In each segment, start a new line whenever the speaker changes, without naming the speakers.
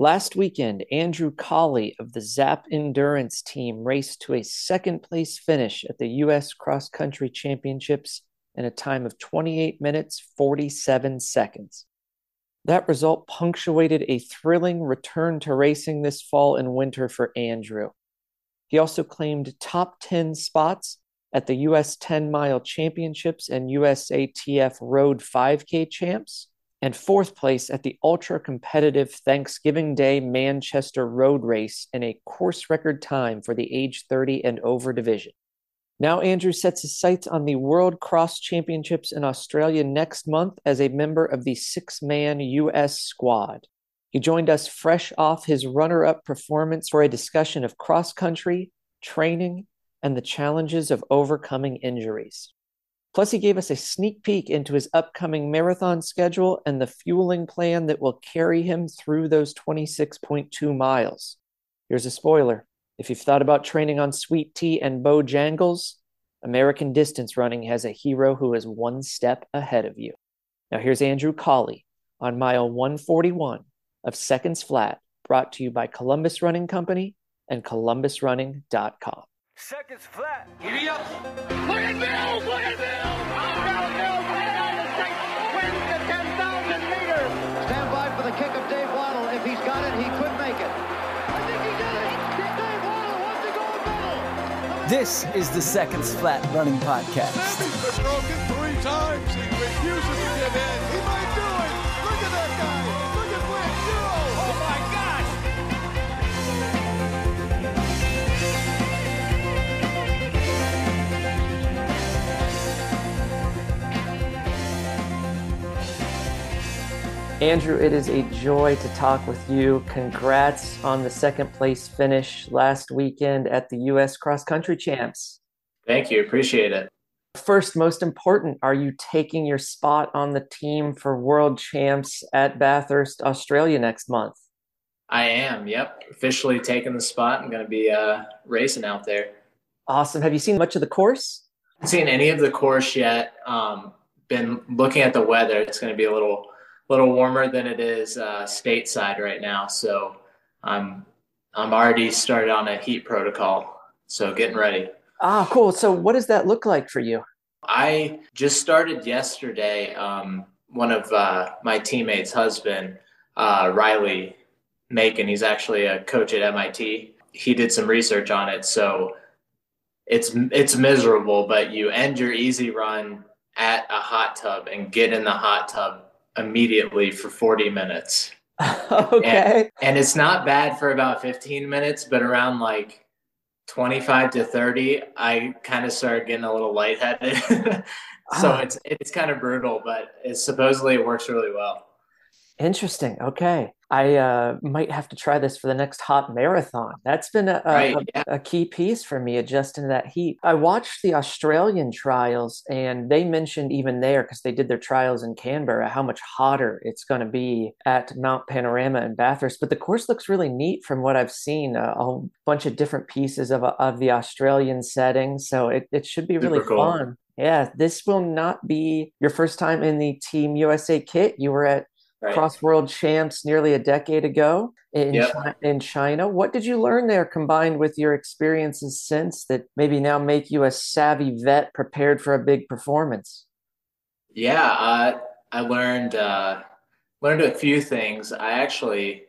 Last weekend, Andrew Colley of the Zap Endurance team raced to a second place finish at the U.S. Cross Country Championships in a time of 28 minutes 47 seconds. That result punctuated a thrilling return to racing this fall and winter for Andrew. He also claimed top 10 spots at the US 10 mile championships and USATF Road 5K champs and fourth place at the ultra competitive Thanksgiving Day Manchester Road Race in a course record time for the age 30 and over division. Now, Andrew sets his sights on the World Cross Championships in Australia next month as a member of the six man US squad. He joined us fresh off his runner up performance for a discussion of cross country, training, and the challenges of overcoming injuries. Plus, he gave us a sneak peek into his upcoming marathon schedule and the fueling plan that will carry him through those 26.2 miles. Here's a spoiler if you've thought about training on sweet tea and Bojangles, American distance running has a hero who is one step ahead of you. Now, here's Andrew Colley on mile 141 of Seconds Flat, brought to you by Columbus Running Company and columbusrunning.com.
Seconds flat.
Giddy up. Look at Mills. Look at Mills. Bill Mills ran out of six. Wins the 10,000 meters.
Stand by for the kick of Dave Wottle. If he's got it, he could make it.
I think he did it. Dave Wottle wants to go medal.
This is the Seconds Flat Running Podcast.
He's been broken three times. He refuses to give in.
Andrew, it is a joy to talk with you. Congrats on the second place finish last weekend at the US Cross Country Champs.
Thank you. Appreciate it.
First, most important, are you taking your spot on the team for World Champs at Bathurst, Australia next month?
I am. Yep. Officially taking the spot. I'm going to be uh, racing out there.
Awesome. Have you seen much of the course?
haven't seen any of the course yet. Um, been looking at the weather. It's going to be a little little warmer than it is uh, stateside right now. So I'm I'm already started on a heat protocol. So getting ready.
Ah, cool. So, what does that look like for you?
I just started yesterday. Um, one of uh, my teammates' husband, uh, Riley Macon, he's actually a coach at MIT. He did some research on it, so it's it's miserable. But you end your easy run at a hot tub and get in the hot tub immediately for 40 minutes.
okay.
And, and it's not bad for about 15 minutes, but around like 25 to 30, I kind of started getting a little lightheaded. so
Ah.
it's it's kind of brutal, but it supposedly it works really well.
Interesting. Okay. I uh, might have to try this for the next hot marathon. That's been a, a,
Right, yeah.
a key piece for me, adjusting to that heat. I watched the Australian trials, and they mentioned even there, because they did their trials in Canberra, how much hotter it's going to be at Mount Panorama and Bathurst. But the course looks really neat from what I've seen. A, a whole bunch of different pieces of, of the Australian setting. So it, it should be really
cool.
fun. Yeah, this will not be your first time in the Team USA kit. You were at
Right.
cross world champs nearly a decade ago in
Yep.
Chi- in China. What did you learn there combined with your experiences since that maybe now make you a savvy vet prepared for a big performance?
Yeah, uh, I learned uh, learned a few things. I actually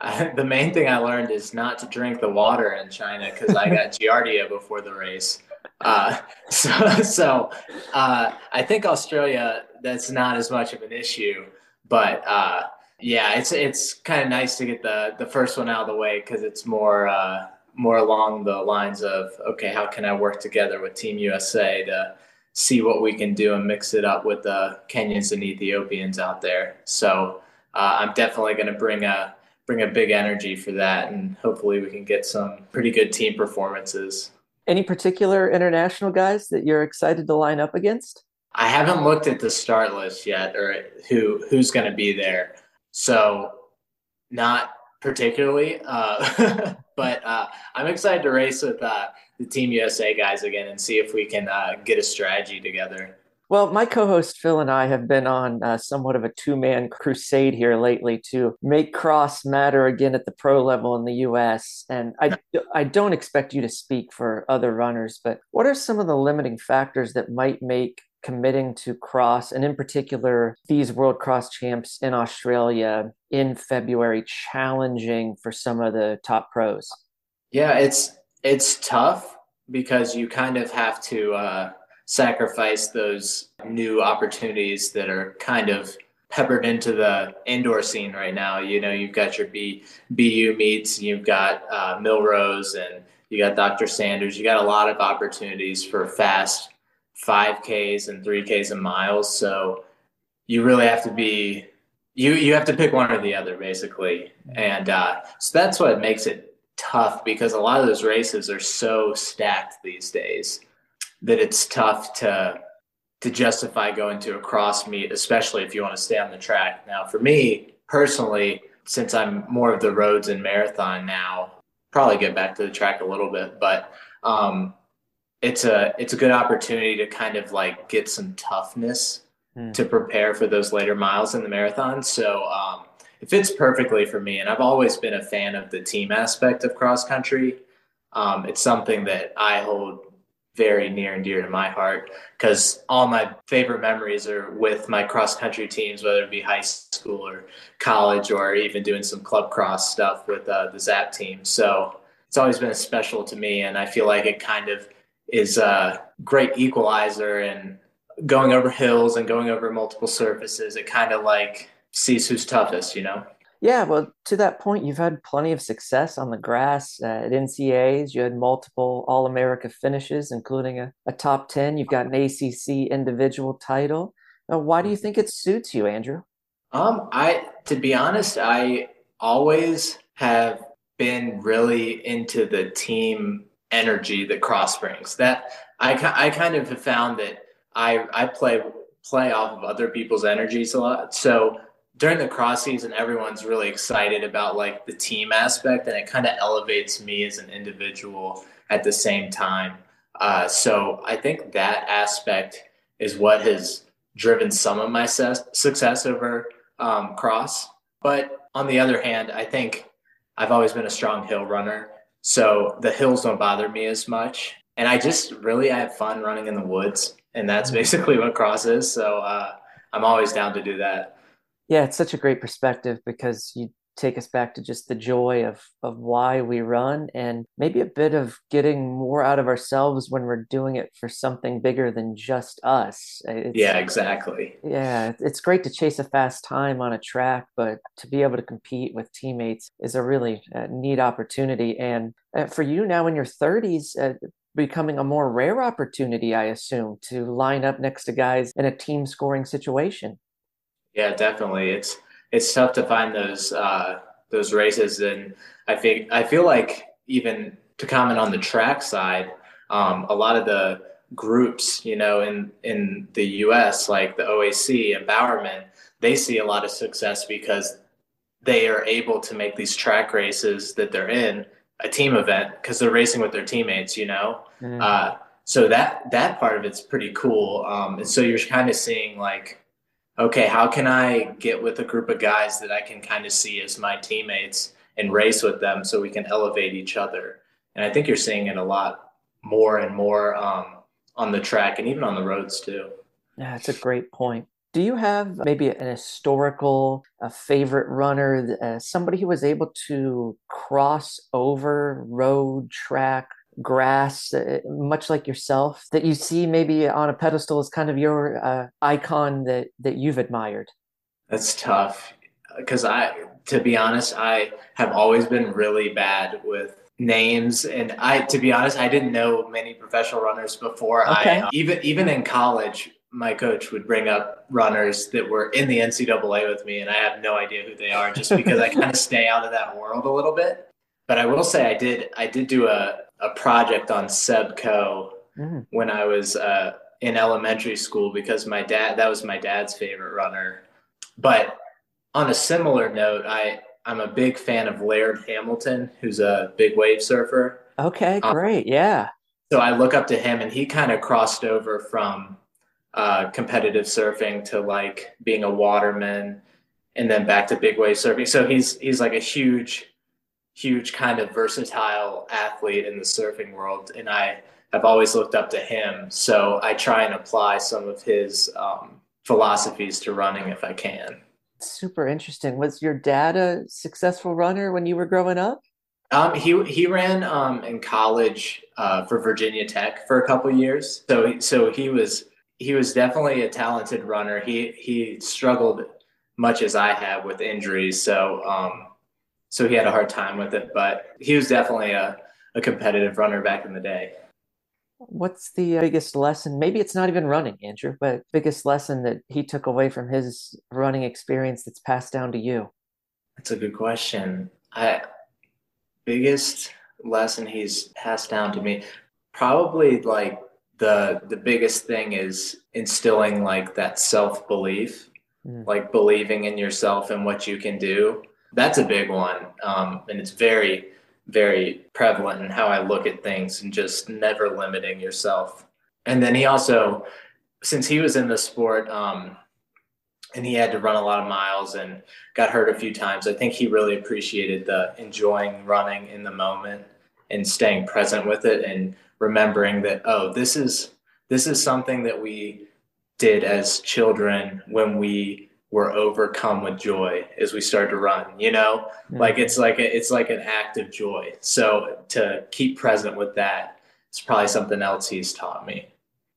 the main thing I learned is not to drink the water in China because I got giardia before the race. Uh, so so uh, I think Australia that's not as much of an issue, but uh, yeah, it's it's kind of nice to get the the first one out of the way because it's more uh, more along the lines of okay, how can I work together with Team USA to see what we can do and mix it up with the Kenyans and Ethiopians out there. So uh, I'm definitely going to bring a bring a big energy for that, and hopefully we can get some pretty good team performances.
Any particular international guys that you're excited to line up against?
I haven't looked at the start list yet, or who who's going to be there. So not particularly, uh, but uh, I'm excited to race with uh, the Team USA guys again and see if we can uh, get a strategy together.
Well, my co host Phil and I have been on uh, somewhat of a two man crusade here lately to make cross matter again at the pro level in the US. And I, I don't expect you to speak for other runners, but what are some of the limiting factors that might make committing to cross, and in particular, these World Cross Champs in Australia in February, challenging for some of the top pros?
Yeah, it's it's tough because you kind of have to uh, sacrifice those new opportunities that are kind of peppered into the indoor scene right now. You know, you've got your B, BU meets, you've got uh, Millrose, and you got Dr. Sanders. You got a lot of opportunities for fast 5Ks and 3Ks and miles. So you really have to be you you have to pick one or the other basically, and uh, so that's what makes it tough because a lot of those races are so stacked these days that it's tough to to justify going to a cross meet, especially if you want to stay on the track. Now, for me personally, since I'm more of the roads and marathon now, probably get back to the track a little bit, but um, it's a it's a good opportunity to kind of like get some toughness mm. to prepare for those later miles in the marathon. So um, it fits perfectly for me, and I've always been a fan of the team aspect of cross country. Um, it's something that I hold very near and dear to my heart because all my favorite memories are with my cross country teams, whether it be high school or college or even doing some club cross stuff with uh, the ZAP team. So it's always been special to me, and I feel like it kind of is a great equalizer and going over hills and going over multiple surfaces. It kind of like sees who's toughest, you know.
Yeah, well, to that point, you've had plenty of success on the grass uh, at NCAAs. You had multiple All America finishes, including a, a, top 10. You've got an ACC individual title. Now, why do you think it suits you, Andrew?
Um, I, to be honest, I always have been really into the team energy that cross brings. That I, I kind of have found that I, I play play off of other people's energies a lot. So during the cross season, everyone's really excited about like the team aspect, and it kind of elevates me as an individual at the same time. Uh, so I think that aspect is what has driven some of my ses- success over um, cross. But on the other hand, I think I've always been a strong hill runner, so the hills don't bother me as much, and I just really I have fun running in the woods, and that's mm-hmm. basically what cross is. So uh, I'm always down to do that.
Yeah, it's such a great perspective because you take us back to just the joy of of why we run and maybe a bit of getting more out of ourselves when we're doing it for something bigger than just us.
It's, yeah, exactly.
Yeah, it's great to chase a fast time on a track, but to be able to compete with teammates is a really uh, neat opportunity. And uh, for you now in your 30s, uh, becoming a more rare opportunity, I assume, to line up next to guys in a team scoring situation.
Yeah, definitely. It's it's tough to find those uh, those races, and I think I feel like even to comment on the track side, um, a lot of the groups, you know, in in the U.S. like the OAC and Bowerman, they see a lot of success because they are able to make these track races that they're in a team event because they're racing with their teammates, you know. Mm. Uh, so that that part of it's pretty cool, um, and so you're kind of seeing like okay, how can I get with a group of guys that I can kind of see as my teammates and race with them so we can elevate each other? And I think you're seeing it a lot more and more um, on the track and even on the roads too.
Yeah, that's a great point. Do you have maybe an historical, a favorite runner, uh, somebody who was able to cross over road, track, grass, uh, much like yourself, that you see maybe on a pedestal as kind of your uh, icon that that you've admired?
That's tough because I, to be honest, I have always been really bad with names and I to be honest I didn't know many professional runners before okay. I even even in college my coach would bring up runners that were in the NCAA with me and I have no idea who they are just because I kind of stay out of that world a little bit but I will say I did I did do a a project on Seb Coe mm. when I was uh, in elementary school because my dad that was my dad's favorite runner. But on a similar note, I I'm a big fan of Laird Hamilton, who's a big wave surfer.
Okay, um, great, um, yeah.
So I look up to him, and he kind of crossed over from uh, competitive surfing to like being a waterman and then back to big wave surfing. So he's he's like a huge, huge kind of versatile athlete in the surfing world, and I have always looked up to him. So I try and apply some of his um, philosophies to running if I can.
Super interesting. Was your dad a successful runner when you were growing up?
Um, he he ran um, in college uh, for Virginia Tech for a couple years. So so he was he was definitely a talented runner. He he struggled much as I have with injuries. So um, so he had a hard time with it, but he was definitely a, a competitive runner back in the day.
What's the biggest lesson? Maybe it's not even running, Andrew, but biggest lesson that he took away from his running experience that's passed down to you?
That's a good question. I biggest lesson he's passed down to me probably like the the biggest thing is instilling like that self-belief mm. like believing in yourself and what you can do that's a big one um, and it's very very prevalent in how I look at things and just never limiting yourself. And then he also, since he was in the sport, um, and he had to run a lot of miles and got hurt a few times, I think he really appreciated the enjoying running in the moment and staying present with it and remembering that oh this is this is something that we did as children when we were overcome with joy as we start to run you know? Mm-hmm. like it's like a, it's like an act of joy. So to keep present with that it's probably something else he's taught me.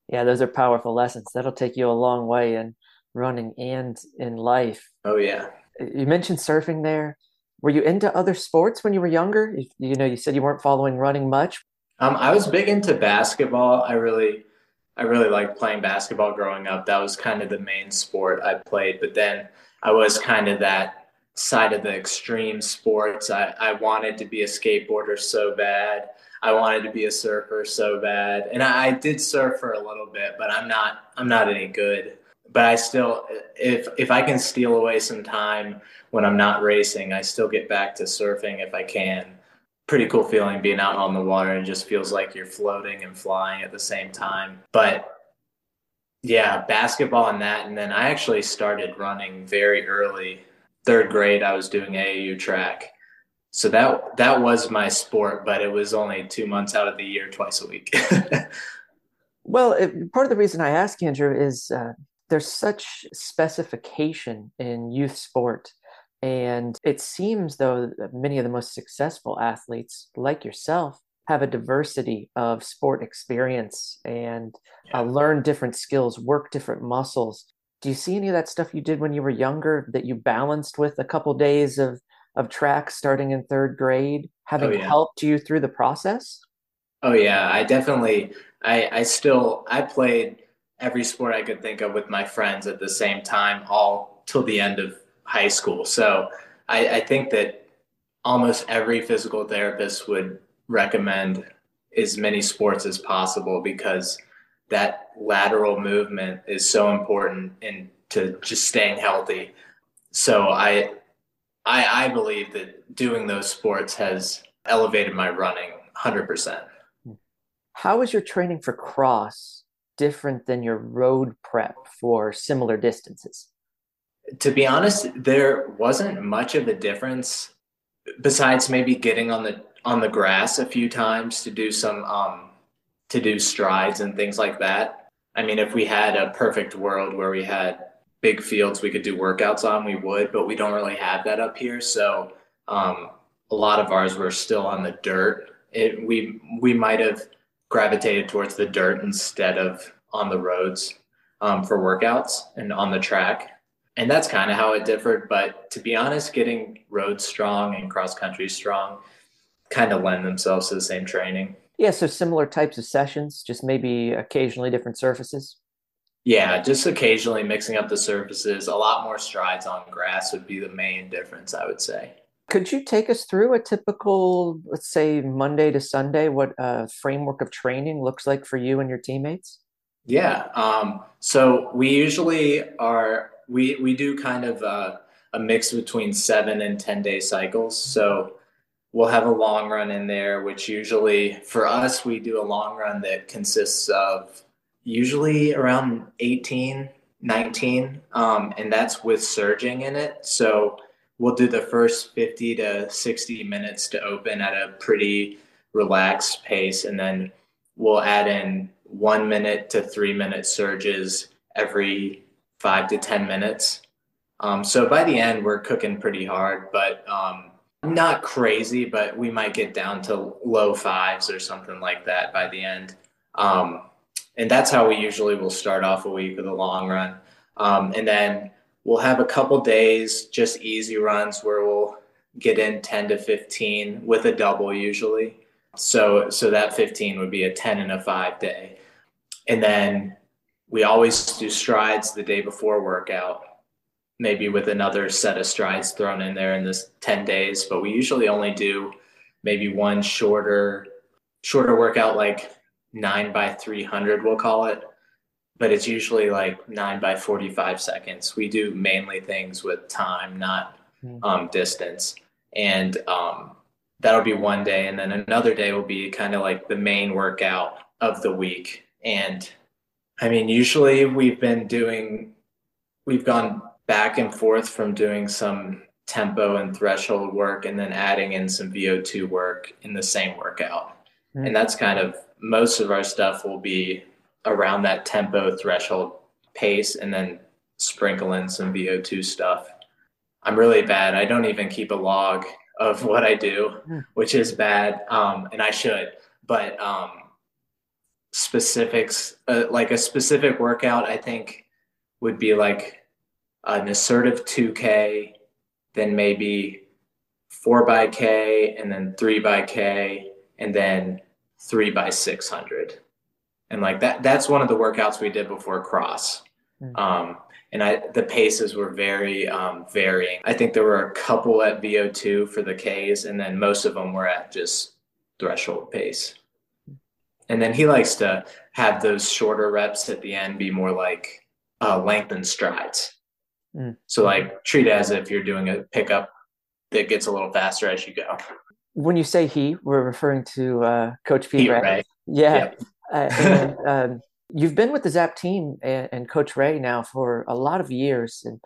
Yeah those are powerful lessons. That'll take you a long way in running and in life.
Oh yeah.
You mentioned surfing there. Were you into other sports when you were younger? You, you know you said you weren't following running much.
Um, i was big into basketball. I really I really liked playing basketball growing up. That was kind of the main sport I played. But then I was kind of that side of the extreme sports. I, I wanted to be a skateboarder so bad. I wanted to be a surfer so bad. And I, I did surf for a little bit, but I'm not I'm not any good. But I still if if I can steal away some time when I'm not racing, I still get back to surfing if I can pretty cool feeling being out on the water and just feels like you're floating and flying at the same time. But yeah, basketball and that. And then I actually started running very early. Third grade, I was doing AAU track. So that that was my sport, but it was only two months out of the year, twice a week.
well, it, part of the reason I ask Andrew is uh, there's such specification in youth sport and it seems, though, that many of the most successful athletes, like yourself, have a diversity of sport experience and uh, learn different skills, work different muscles. Do you see any of that stuff you did when you were younger that you balanced with a couple days of, of track starting in third grade, having oh, yeah. helped you through the process?
Oh yeah, I definitely I I still I played every sport I could think of with my friends at the same time all till the end of high school. So I, I think that almost every physical therapist would recommend as many sports as possible because that lateral movement is so important in to just staying healthy. So I I I believe that doing those sports has elevated my running 100%.
How is your training for cross different than your road prep for similar distances?
To be honest, there wasn't much of a difference besides maybe getting on the on the grass a few times to do some um, to do strides and things like that. I mean, if we had a perfect world where we had big fields we could do workouts on, we would, but we don't really have that up here. So um, a lot of ours were still on the dirt. It, we we might have gravitated towards the dirt instead of on the roads um, for workouts and on the track and that's kind of how it differed. But to be honest, getting road strong and cross country strong kind of lend themselves to the same training.
Yeah, so similar types of sessions, just maybe occasionally different surfaces.
Yeah, just occasionally mixing up the surfaces. A lot more strides on grass would be the main difference, I would say.
Could you take us through a typical, let's say, Monday to Sunday, what a framework of training looks like for you and your teammates?
Yeah. Um, so we usually are we we do kind of uh, a mix between seven and ten day cycles. So we'll have a long run in there, which usually for us we do a long run that consists of usually around 18, 19, um, and that's with surging in it. So we'll do the first 50 to 60 minutes to open at a pretty relaxed pace, and then we'll add in one minute to three minute surges every five to 10 minutes. Um, so by the end, we're cooking pretty hard, but um, not crazy, but we might get down to low fives or something like that by the end. Um, and that's how we usually will start off a week with a long run. Um, and then we'll have a couple days, just easy runs where we'll get in 10 to 15 with a double usually. So, so that 15 would be a 10 and a five day. And then we always do strides the day before workout, maybe with another set of strides thrown in there in this 10 days. But we usually only do maybe one shorter, shorter workout, like nine by 300, we'll call it. But it's usually like nine by 45 seconds. We do mainly things with time, not um, distance. And um, that'll be one day. And then another day will be kind of like the main workout of the week. And I mean, usually we've been doing, we've gone back and forth from doing some tempo and threshold work and then adding in some VO2 work in the same workout. Mm-hmm. And that's kind of most of our stuff will be around that tempo threshold pace and then sprinkle in some VO2 stuff. I'm really bad. I don't even keep a log of what I do, hmm. which is bad. Um, and I should, but um, specifics, uh, like a specific workout, I think would be like an assertive 2K, then maybe four by K, and then three by K, and then three by 600. And like that, that's one of the workouts we did before cross. Mm-hmm. Um, and I, the paces were very um, varying. I think there were a couple at VO2 for the Ks, and then most of them were at just threshold pace. And then he likes to have those shorter reps at the end be more like uh, lengthened strides. Mm. So like treat it as if you're doing a pickup that gets a little faster as you go.
When you say he, we're referring to uh, Coach Pete,
right? Rea.
Yeah. Yep. uh, and, um, you've been with the Zap team and, and, Coach Rea now for a lot of years, and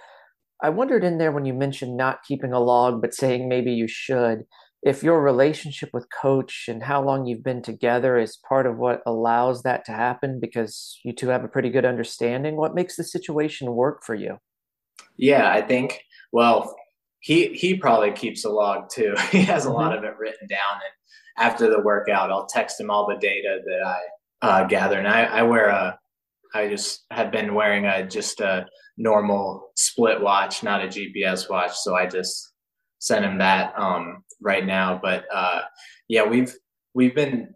I wondered in there when you mentioned not keeping a log, but saying maybe you should if your relationship with coach and how long you've been together is part of what allows that to happen because you two have a pretty good understanding what makes the situation work for you?
Yeah i think well he he probably keeps a log too. He has a mm-hmm. lot of it written down and after the workout i'll text him all the data that i uh, gather. And I, I wear a i just have been wearing a just a normal split watch not a gps watch. So i just send him that um, right now. But uh, yeah, we've we've been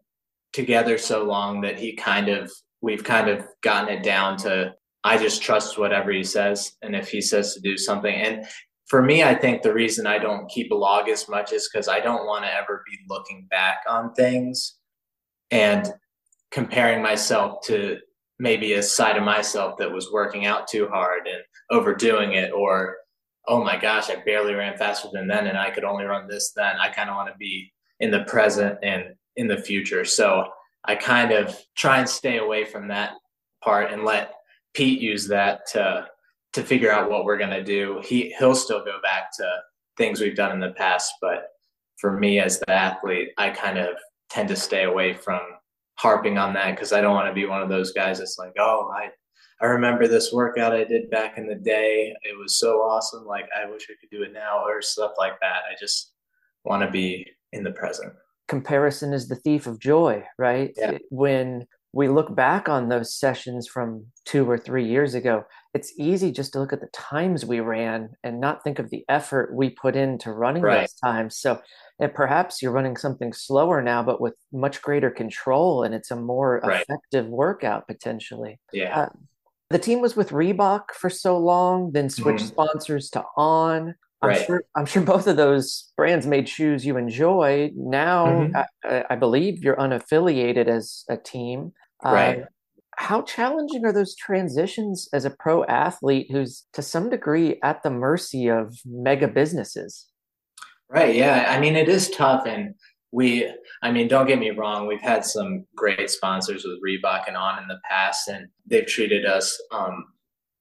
together so long that he kind of we've kind of gotten it down to I just trust whatever he says, and if he says to do something, and for me, I think the reason I don't keep a log as much is because I don't want to ever be looking back on things and comparing myself to maybe a side of myself that was working out too hard and overdoing it or oh my gosh, I barely ran faster than then and I could only run this then. I kind of want to be in the present and in the future. So I kind of try and stay away from that part and let Pete use that to to figure out what we're gonna do. He he'll still go back to things we've done in the past, but for me as the athlete, I kind of tend to stay away from harping on that because I don't want to be one of those guys that's like, oh, I I remember this workout I did back in the day. It was so awesome. Like, I wish I could do it now or stuff like that. I just want to be in the present.
Comparison is the thief of joy, right?
Yeah.
When we look back on those sessions from two or three years ago, it's easy just to look at the times we ran and not think of the effort we put into running right. those times. So, and perhaps you're running something slower now, but with much greater control, and it's a more right. effective workout potentially.
Yeah. Uh,
the team was with Reebok for so long, then switched mm-hmm. sponsors to On. I'm
right.
sure I'm sure both of those brands made shoes you enjoy. Now, mm-hmm. I, I, believe you're unaffiliated as a team.
Right. Uh,
how challenging are those transitions as a pro athlete who's to some degree at the mercy of mega businesses?
Right. Yeah. I mean, it is tough. And we, I mean, don't get me wrong, we've had some great sponsors with Reebok and On in the past, and they've treated us um,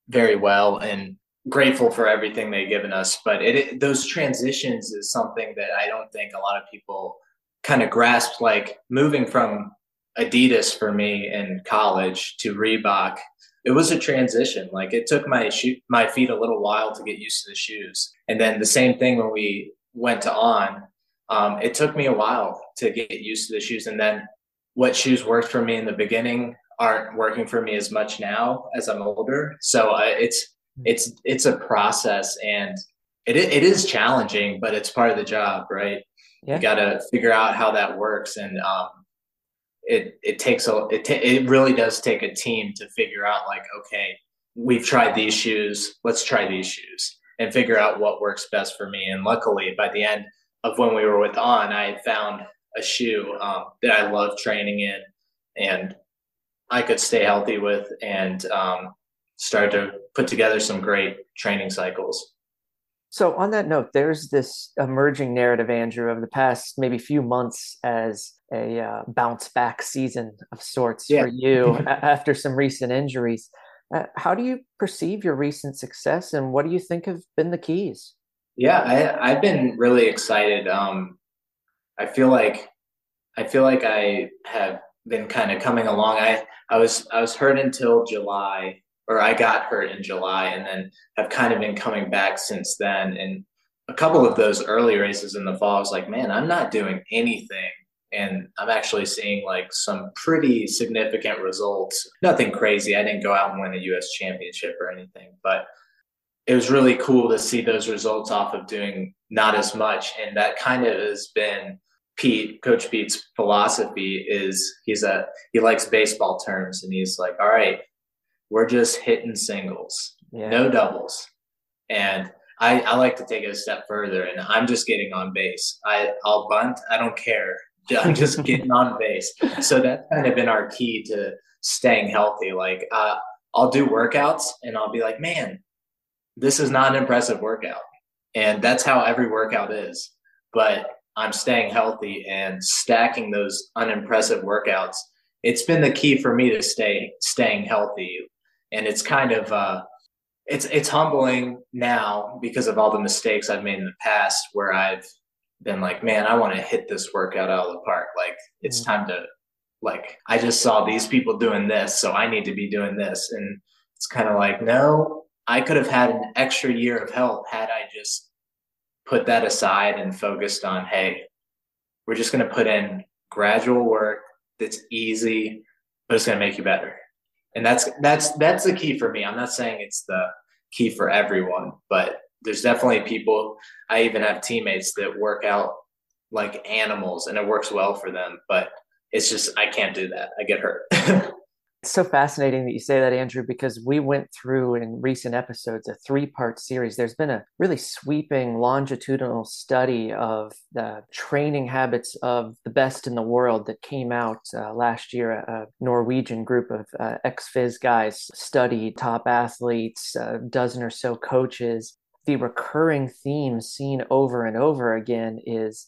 very well and grateful for everything they've given us. But it, it those transitions is something that I don't think a lot of people kind of grasp. Like moving from Adidas for me in college to Reebok, it was a transition. Like it took my shoe, my feet a little while to get used to the shoes, and then the same thing when we went to On. Um, it took me a while to get used to the shoes, and then what shoes worked for me in the beginning aren't working for me as much now as I'm older. So uh, it's it's it's a process, and it it is challenging, but it's part of the job, right? Yeah. You got to figure out how that works, and um, it it takes a it ta- it really does take a team to figure out like okay, we've tried these shoes, let's try these shoes, and figure out what works best for me. And luckily, by the end of when we were with On, I had found a shoe um, that I love training in, and I could stay healthy with, and um, start to put together some great training cycles.
So, on that note, there's this emerging narrative, Andrew, of the past maybe few months as a uh, bounce back season of sorts yeah. for you after some recent injuries. Uh, how do you perceive your recent success, and what do you think have been the keys?
Yeah, I, I've been really excited. Um, I feel like I feel like I have been kind of coming along. I I was I was hurt until July, or I got hurt in July, and then have kind of been coming back since then. And a couple of those early races in the fall, I was like, man, I'm not doing anything. And I'm actually seeing like some pretty significant results. Nothing crazy. I didn't go out and win a US championship or anything, but it was really cool to see those results off of doing not as much. And that kind of has been Pete, Coach Pete's philosophy is he's a he likes baseball terms and he's like, all right, we're just hitting singles, yeah. no doubles. And I, I like to take it a step further and I'm just getting on base. I, I'll bunt, I don't care. I'm just getting on base. So that's kind of been our key to staying healthy. Like uh, I'll do workouts and I'll be like, man, this is not an impressive workout. And that's how every workout is. But I'm staying healthy and stacking those unimpressive workouts. It's been the key for me to stay staying healthy. And it's kind of uh it's it's humbling now because of all the mistakes I've made in the past where I've been like, man, I want to hit this workout out of the park. Like it's mm-hmm. time to like I just saw these people doing this, so I need to be doing this. And it's kind of like, no, I could have had an extra year of health had I just put that aside and focused on, hey, we're just going to put in gradual work that's easy, but it's going to make you better. And that's that's that's the key for me. I'm not saying it's the key for everyone, but there's definitely people. I even have teammates that work out like animals, and it works well for them. But it's just I can't do that. I get hurt.
It's so fascinating that you say that, Andrew, because we went through in recent episodes a three part series. There's been a really sweeping longitudinal study of the training habits of the best in the world that came out uh, last year. A Norwegian group of uh, ex phys guys studied top athletes, a dozen or so coaches. The recurring theme seen over and over again is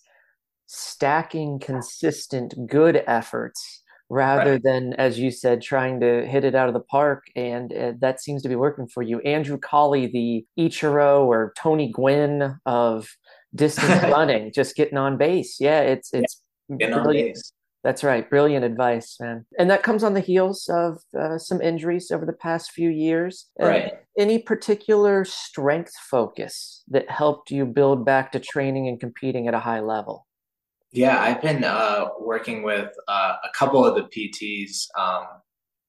stacking consistent good efforts rather right. than, as you said, trying to hit it out of the park. And uh, that seems to be working for you. Andrew Colley, the Ichiro or Tony Gwynn of distance running, just getting on base. Yeah, it's it's
yeah. brilliant.
That's right. Brilliant advice, man. And that comes on the heels of uh, some injuries over the past few years.
Uh, right.
Any particular strength focus that helped you build back to training and competing at a high level?
Yeah, I've been uh, working with uh, a couple of the PTs, um,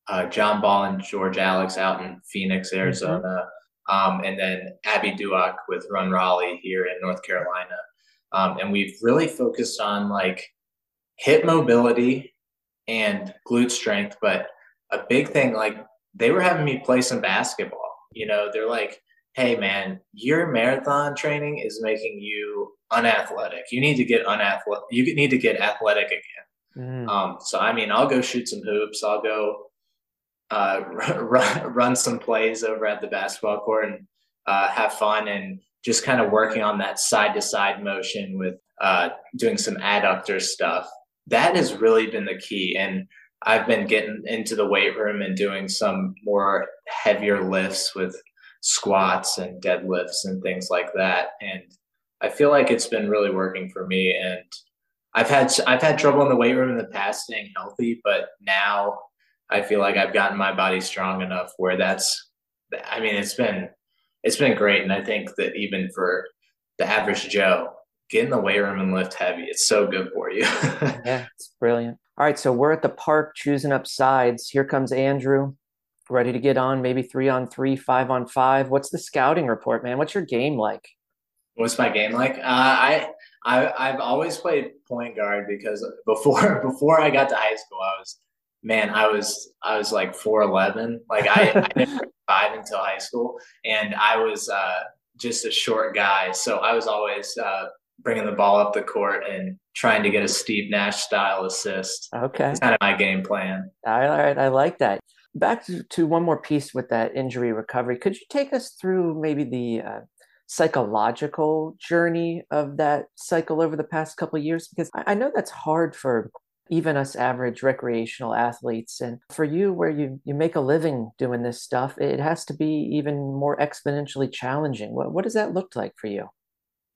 uh, John Ball and George Alex out in Phoenix, mm-hmm. Arizona, mm-hmm. um, and then Abby Duak with Run Raleigh here in North Carolina. Um, and we've really focused on like hip mobility and glute strength, but a big thing like they were having me play some basketball. You know, they're like, hey man, your marathon training is making you unathletic. You need to get unathletic. You need to get athletic again. Mm. Um, so I mean, I'll go shoot some hoops. I'll go uh, run, run some plays over at the basketball court and uh, have fun and just kind of working on that side to side motion with uh, doing some adductor stuff. That has really been the key. And I've been getting into the weight room and doing some more heavier lifts with squats and deadlifts and things like that. And I feel like it's been really working for me. And I've had I've had trouble in the weight room in the past staying healthy, but now I feel like I've gotten my body strong enough where that's I mean it's been it's been great and I think that even for the average Joe, get in the weight room and lift heavy. It's so good for you.
yeah, it's brilliant. All right, so we're at the park choosing up sides. Here comes Andrew, ready to get on maybe three on three, five on five. What's the scouting report, man? What's your game like?
What's my game like? Uh, I I I've always played point guard because before before I got to high school, I was man, I was I was like four eleven. Like I, I didn't five until high school, and I was uh, just a short guy, so I was always uh, bringing the ball up the court and trying to get a Steve Nash style assist.
Okay,
it's kind of my game plan.
All right, I like that. Back to, to one more piece with that injury recovery. Could you take us through maybe the uh, psychological journey of that cycle over the past couple years? Because I, know that's hard for even us average recreational athletes. And for you where you you make a living doing this stuff it has to be even more exponentially challenging. What, what does that look like for you?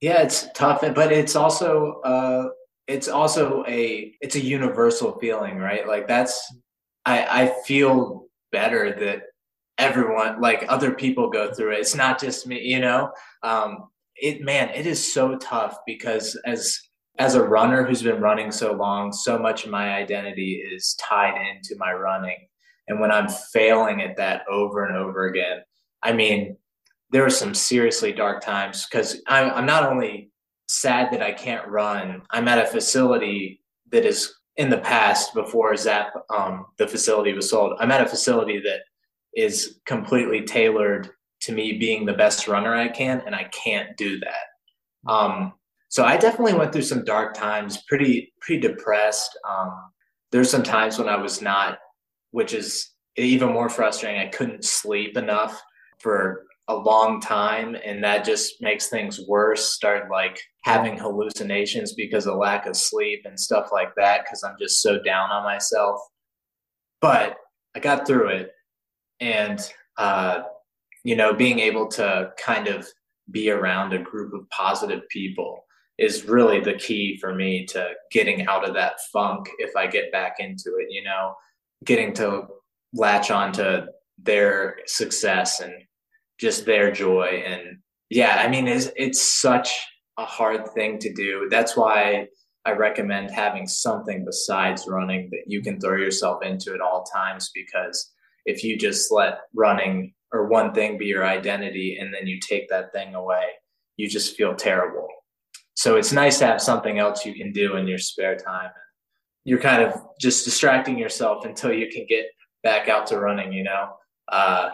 Yeah it's tough but it's also uh it's also a it's a universal feeling right? Like that's i i feel better that everyone like other people go through it. It's not just me you know? Um it man it is so tough because as as a runner who's been running so long so much of my identity is tied into my running. And when i'm failing at that over and over again i mean there are some seriously dark times because I'm, I'm not only sad that i can't run i'm at a facility that is in the past before zap um, the facility was sold i'm at a facility that is completely tailored to me being the best runner I can, and I can't do that. Um, so I definitely went through some dark times, pretty pretty depressed. Um, there's some times when I was not, which is even more frustrating. I couldn't sleep enough for a long time, and that just makes things worse. start like having hallucinations because of lack of sleep and stuff like that because I'm just so down on myself. But I got through it and uh, you know being able to kind of be around a group of positive people is really the key for me to getting out of that funk if I get back into it, you know, getting to latch on to their success and just their joy. And yeah, I mean, it's, it's such a hard thing to do. That's why I recommend having something besides running that you can throw yourself into at all times because if you just let running or one thing be your identity and then you take that thing away, you just feel terrible. So it's nice to have something else you can do in your spare time. You're kind of just distracting yourself until you can get back out to running, you know? Uh,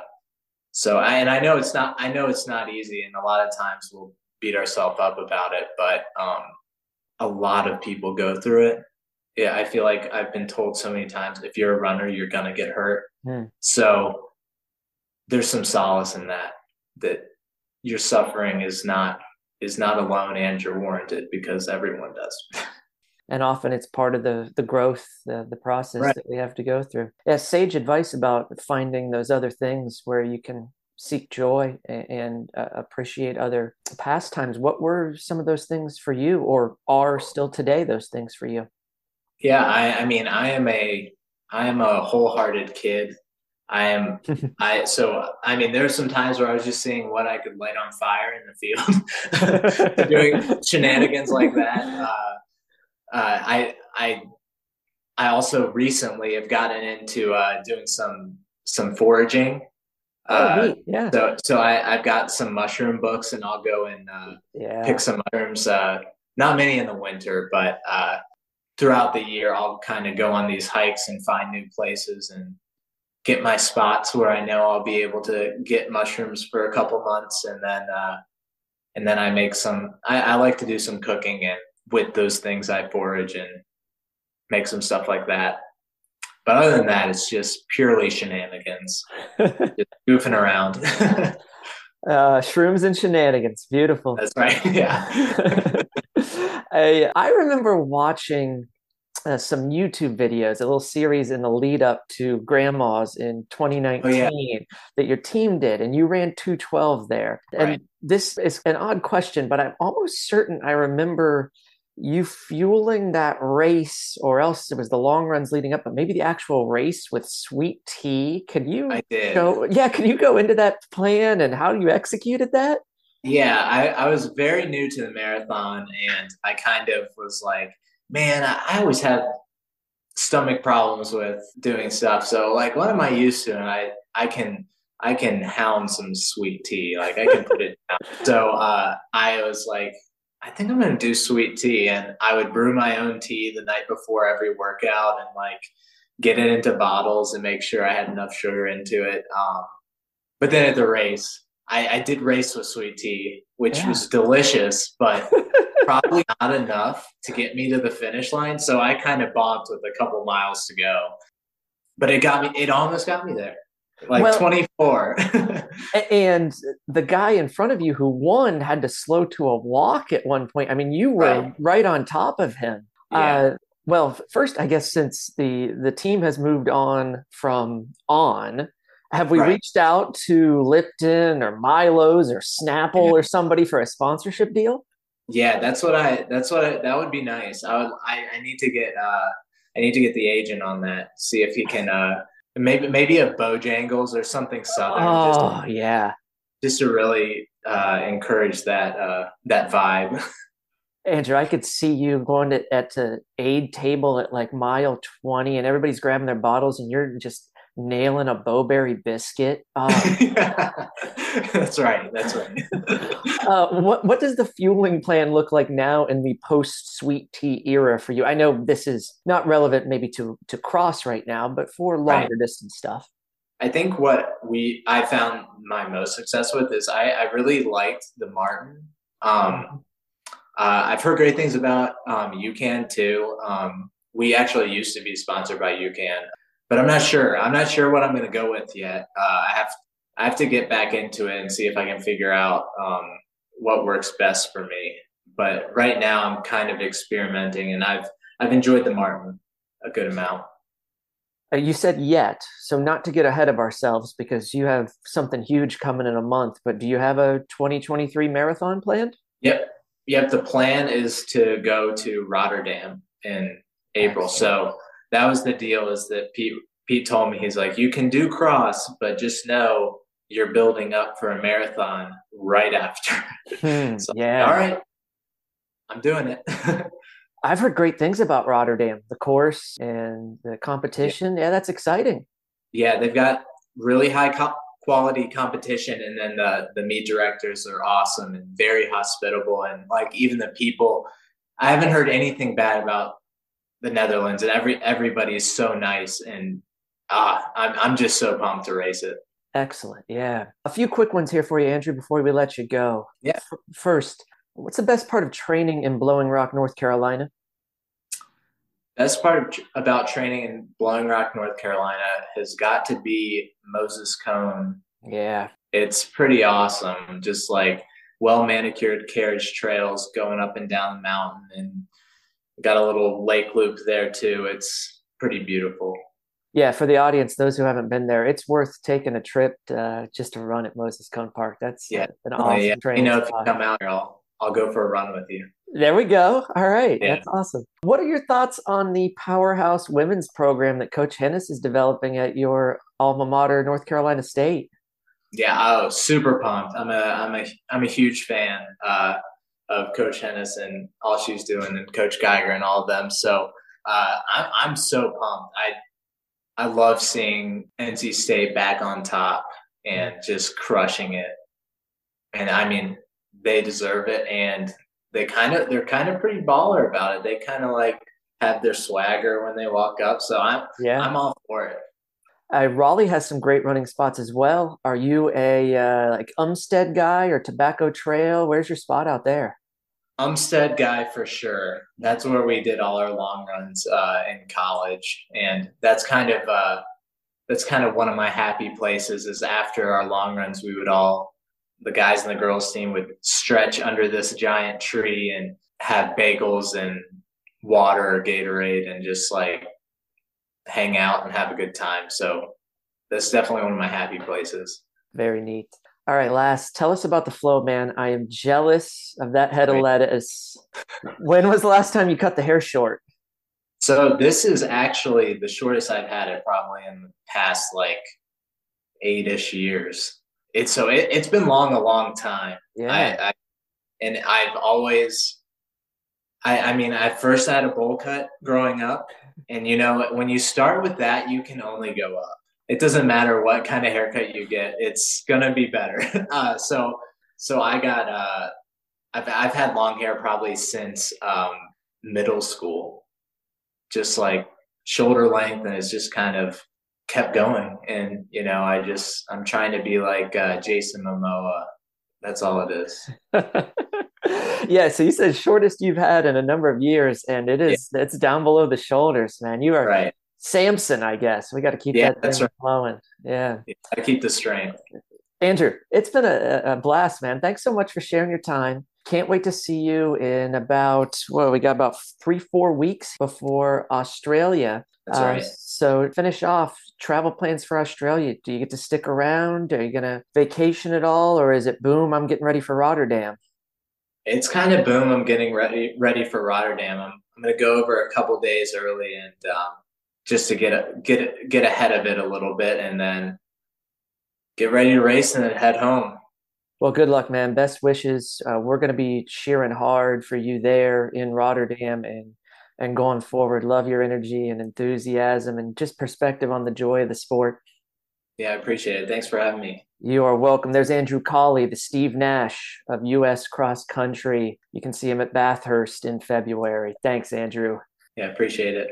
so I, and I know it's not, I know it's not easy. And a lot of times we'll beat ourselves up about it, but, um, a lot of people go through it yeah, I feel like I've been told so many times if you're a runner, you're gonna get hurt. Mm. So there's some solace in that that your suffering is not is not alone and you're warranted because everyone does.
and often it's part of the the growth, the the process right. that we have to go through. Yeah, sage advice about finding those other things where you can seek joy and, and uh, appreciate other pastimes. What were some of those things for you, or are still today those things for you?
Yeah, I, I mean, I am a I am a wholehearted kid. I am I so I mean there are some times where I was just seeing what I could light on fire in the field, doing shenanigans like that. Uh, uh, I I I also recently have gotten into uh, doing some some foraging.
Oh, uh, yeah.
So so I I've got some mushroom books and I'll go and uh, yeah. pick some mushrooms. Uh, not many in the winter, but throughout the year, I'll kind of go on these hikes and find new places and get my spots where I know I'll be able to get mushrooms for a couple months, and then uh, and then I make some. I, I like to do some cooking and with those things I forage and make some stuff like that. But other than that, it's just purely shenanigans, just goofing around.
uh, shrooms and shenanigans, beautiful.
That's right. Yeah.
I, I remember watching uh, some YouTube videos, a little series in the lead up to Grandma's in 2019
Oh, yeah.
that your team did, and you ran 212 there. And
Right.
this is an odd question, but I'm almost certain I remember you fueling that race, or else it was the long runs leading up, but maybe the actual race with sweet tea. Can you
I did.
go? Yeah, can you go into that plan and how you executed that?
Yeah, I, I was very new to the marathon and I kind of was like, man, I, I always have stomach problems with doing stuff. So like what am I used to? And I I can I can hound some sweet tea. Like I can put it down. So uh I was like, I think I'm gonna do sweet tea and I would brew my own tea the night before every workout and like get it into bottles and make sure I had enough sugar into it. Um but then at the race, I, I did race with sweet tea, which
Yeah.
was delicious, but probably not enough to get me to the finish line. So I kind of bombed with a couple miles to go. But it got me, it almost got me there. Like
Well-
24.
And the guy in front of you who won had to slow to a walk at one point. I mean, you were
Right.
right on top of him.
Yeah.
Uh, well, first, I guess since the the team has moved on from on, have we
Right.
reached out to Lipton or Milo's or Snapple
Yeah.
or somebody for a sponsorship deal?
yeah, that's what I, that's what I, that would be nice. I would, I, I need to get, uh, I need to get the agent on that, see if he can, uh, maybe, maybe a Bojangles or something Southern. just
Oh, yeah.
just to really uh, encourage that uh, that vibe.
Andrew, I could see you going to at the aid table at like mile 20 and everybody's grabbing their bottles and you're just nailing a Bo-Berry biscuit. Oh,
that's right. That's right.
Uh, what what does the fueling plan look like now in the post sweet tea era for you? I know this is not relevant maybe to to cross right now, but for longer distance stuff.
I think what we I found my most success with is I, I really liked the Maurten. Um, uh, I've heard great things about um, UCAN too. Um, we actually used to be sponsored by UCAN, but I'm not sure. I'm not sure what I'm going to go with yet. Uh, I have I have to get back into it and see if I can figure out um, what works best for me. But right now, I'm kind of experimenting, and I've I've enjoyed the Maurten a good amount.
Uh, you said yet, so not to get ahead of ourselves because you have something huge coming in a month, but do you have a 2023 marathon planned?
Yep. Yep. The plan is to go to Rotterdam in April. So that was the deal is that Pete Pete told me he's like, you can do cross, but just know you're building up for a marathon right after.
Hmm,
So,
yeah.
All right. I'm doing it.
I've heard great things about Rotterdam, the course and the competition. Yeah, that's exciting.
yeah, they've got really high co- quality competition, and then the the meet directors are awesome and very hospitable, and like even the people. I haven't heard anything bad about the Netherlands, and every everybody is so nice, and ah, I'm I'm just so pumped to race it.
Excellent. Yeah. A few quick ones here for you, Andrew, before we let you go.
Yeah.
F- First, what's the best part of training in Blowing Rock, North Carolina?
Best part of, about training in Blowing Rock, North Carolina, has got to be Moses Cone
Yeah.
it's pretty awesome. Just like well manicured carriage trails going up and down the mountain, and got a little lake loop there too. It's pretty beautiful.
Yeah, for the audience, those who haven't been there, it's worth taking a trip uh, just to run at Moses Cone Park. That's
Yeah.
an
Uh,
awesome
yeah, you know, if you come out here, I'll I'll go for a run with you.
There we go. All right.
Yeah.
That's awesome. What are your thoughts on the Powerhouse Women's program that Coach Henes is developing at your alma mater, North Carolina State?
Yeah, oh, super pumped. I'm a I'm a I'm a huge fan uh, of Coach Henes and all she's doing, and Coach Geiger and all of them. So uh, I'm I'm so pumped. I I love seeing NC State back on top and just crushing it. And I mean, they deserve it, and they kind of they're kind of pretty baller about it. They kind of like have their swagger when they walk up. So I'm
Yeah.
I'm all for it.
Uh, Raleigh has some great running spots as well. Are you a uh, like Umstead guy or Tobacco Trail? Where's your spot out there?
Umstead guy for sure. That's where we did all our long runs uh, in college, and that's kind of uh, that's kind of one of my happy places. Is after our long runs, we would all the guys and the girls team would stretch under this giant tree and have bagels and water or Gatorade and just like hang out and have a good time. So that's definitely one of my happy places.
Very neat. All right, last, tell us about the flow, man. I am jealous of that head of lettuce. when was the last time you cut the hair short?
So this is actually the shortest I've had it probably in the past like eight-ish years. It's so it, has been long, a long time.
Yeah.
I, I, and I've always, I, I mean, I first had a bowl cut growing up, and you know, when you start with that, you can only go up. It doesn't matter what kind of haircut you get; it's gonna be better. Uh, so, so I got, uh, I've I've had long hair probably since um, middle school, just like shoulder length, and it's just kind of kept going. And you know, I just I'm trying to be like uh, Jason Momoa. That's all it is.
yeah. So you said shortest you've had in a number of years, and it is yeah. it's down below the shoulders, man. You are
right.
Samson, I guess. We got to keep yeah, that thing right. flowing. Yeah.
I keep the strength.
Andrew, it's been a, a blast, man. Thanks so much for sharing your time. Can't wait to see you in about well, we got about three, four weeks before Australia.
That's uh.
So finish off travel plans for Australia. Do you get to stick around? Are you gonna vacation at all, or is it boom? I'm getting ready for Rotterdam.
It's kind of boom. I'm getting ready ready for Rotterdam. I'm I'm gonna go over a couple days early and um, just to get get get ahead of it a little bit, and then get ready to race and then head home.
Well, good luck, man. Best wishes. Uh, we're going to be cheering hard for you there in Rotterdam and and going forward. Love your energy and enthusiasm and just perspective on the joy of the sport.
Yeah, I appreciate it. Thanks for having me.
You are welcome. There's Andrew Colley, the Steve Nash of U.S. cross country. You can see him at Bathurst in February. Thanks, Andrew.
Yeah, appreciate it.